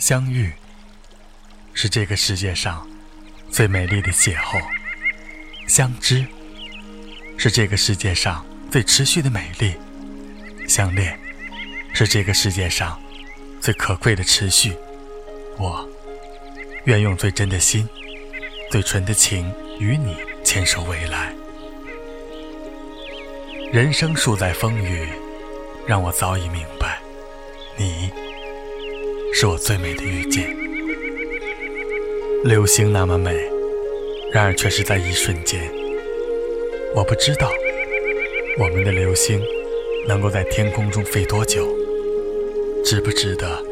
相遇是这个世界上最美丽的邂逅，相知是这个世界上最持续的美丽，相恋是这个世界上最可贵的持续。我愿用最真的心、最纯的情与你牵手未来。人生数载风雨，让我早已明白，你。是我最美的遇见。流星那么美，然而却是在一瞬间。我不知道我们的流星能够在天空中飞多久，值不值得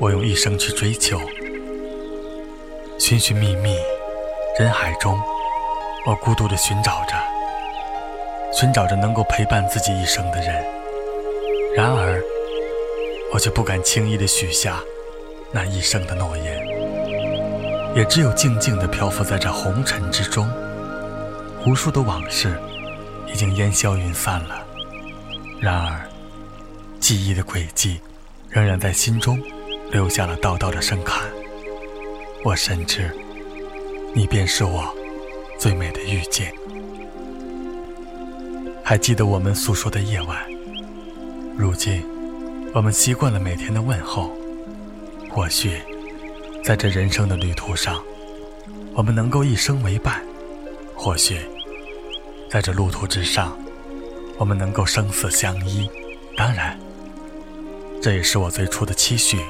我用一生去追求？寻寻觅觅，人海中，我孤独地寻找着，寻找着能够陪伴自己一生的人。然而，我却不敢轻易地许下。那一生的诺言，也只有静静地漂浮在这红尘之中。无数的往事已经烟消云散了，然而记忆的轨迹仍然在心中留下了道道的深坎。我深知，你便是我最美的遇见。还记得我们诉说的夜晚，如今我们习惯了每天的问候。或许，在这人生的旅途上，我们能够一生为伴；或许，在这路途之上，我们能够生死相依。当然，这也是我最初的期许。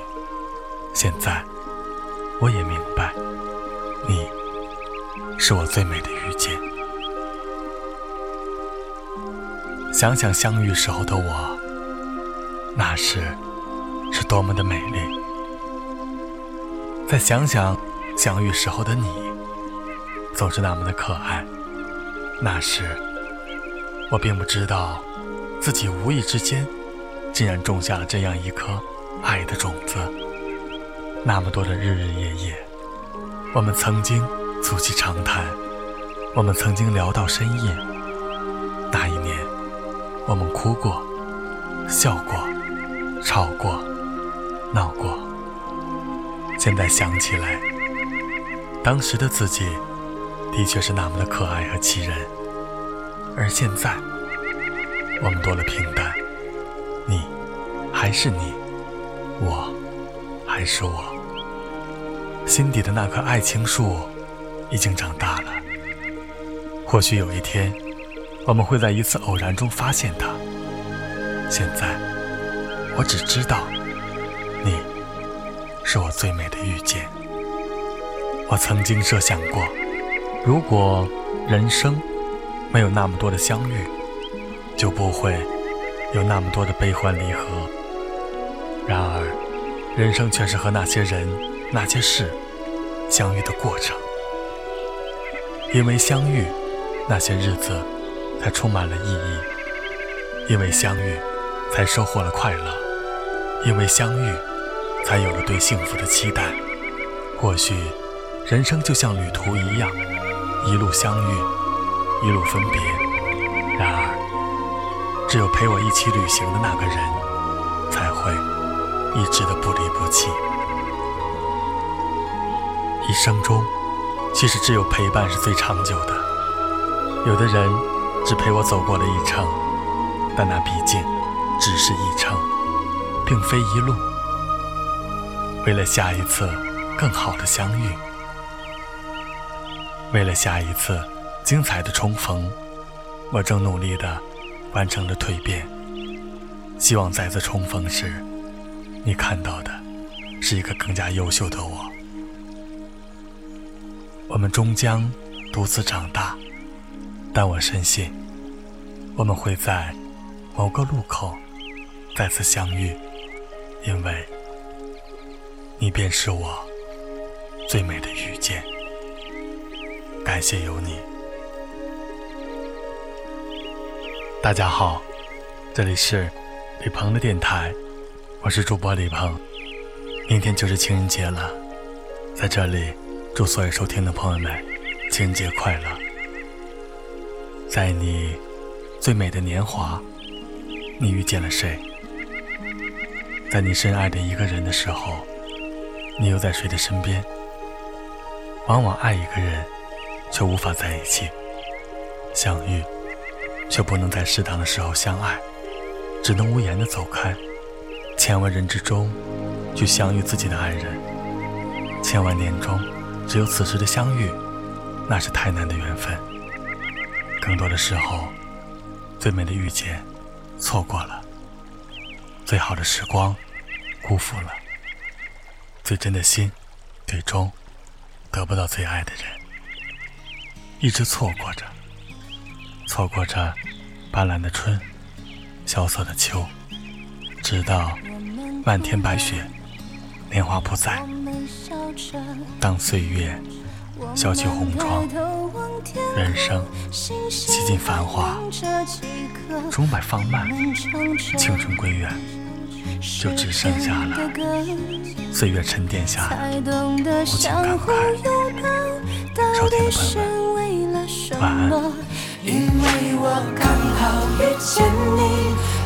现在，我也明白，你是我最美的遇见。想想相遇时候的我，那时是多么的美丽。再想想相遇时候的你，总是那么的可爱。那时，我并不知道，自己无意之间，竟然种下了这样一颗爱的种子。那么多的日日夜夜，我们曾经促膝长谈，我们曾经聊到深夜。那一年，我们哭过，笑过，吵过，闹过。现在想起来，当时的自己的确是那么的可爱和气人，而现在，我们多了平淡，你还是你，我还是我，心底的那棵爱情树已经长大了。或许有一天，我们会在一次偶然中发现它。现在，我只知道，是我最美的遇见。我曾经设想过，如果人生没有那么多的相遇，就不会有那么多的悲欢离合。然而，人生却是和那些人、那些事相遇的过程。因为相遇，那些日子才充满了意义；因为相遇，才收获了快乐；因为相遇。才有了对幸福的期待。或许，人生就像旅途一样，一路相遇，一路分别。然而，只有陪我一起旅行的那个人，才会一直的不离不弃。一生中，其实只有陪伴是最长久的。有的人只陪我走过了一程，但那毕竟只是一程，并非一路。为了下一次更好的相遇，为了下一次精彩的重逢，我正努力的完成了蜕变。希望再次重逢时，你看到的是一个更加优秀的我。我们终将独自长大，但我深信，我们会在某个路口再次相遇，因为。你便是我最美的遇见，感谢有你。大家好，这里是李鹏的电台，我是主播李鹏。明天就是情人节了，在这里祝所有收听的朋友们情人节快乐。在你最美的年华，你遇见了谁？在你深爱的一个人的时候。你又在谁的身边？往往爱一个人，却无法在一起；相遇，却不能在适当的时候相爱，只能无言的走开。千万人之中，去相遇自己的爱人；千万年中，只有此时的相遇，那是太难的缘分。更多的时候，最美的遇见，错过了；最好的时光，辜负了。最真的心，最终得不到最爱的人，一直错过着，错过着斑斓的春，萧瑟的秋，直到漫天白雪，年华不再。当岁月消去红妆，人生洗尽繁华，钟摆放慢，青春归远。就只剩下了岁月沉淀下的无尽感慨。收听的朋友们，晚安。因为我刚好遇见你，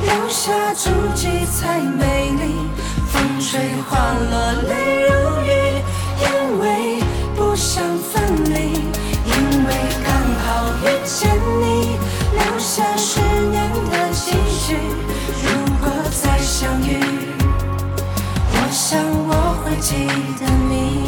留下足迹才美丽。风吹花落泪如雨，因为不想分离。因为刚好遇见你，留下十年的期许。相遇。我想我会记得你。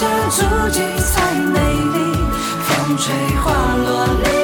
留下足迹才美丽。风吹花落泪。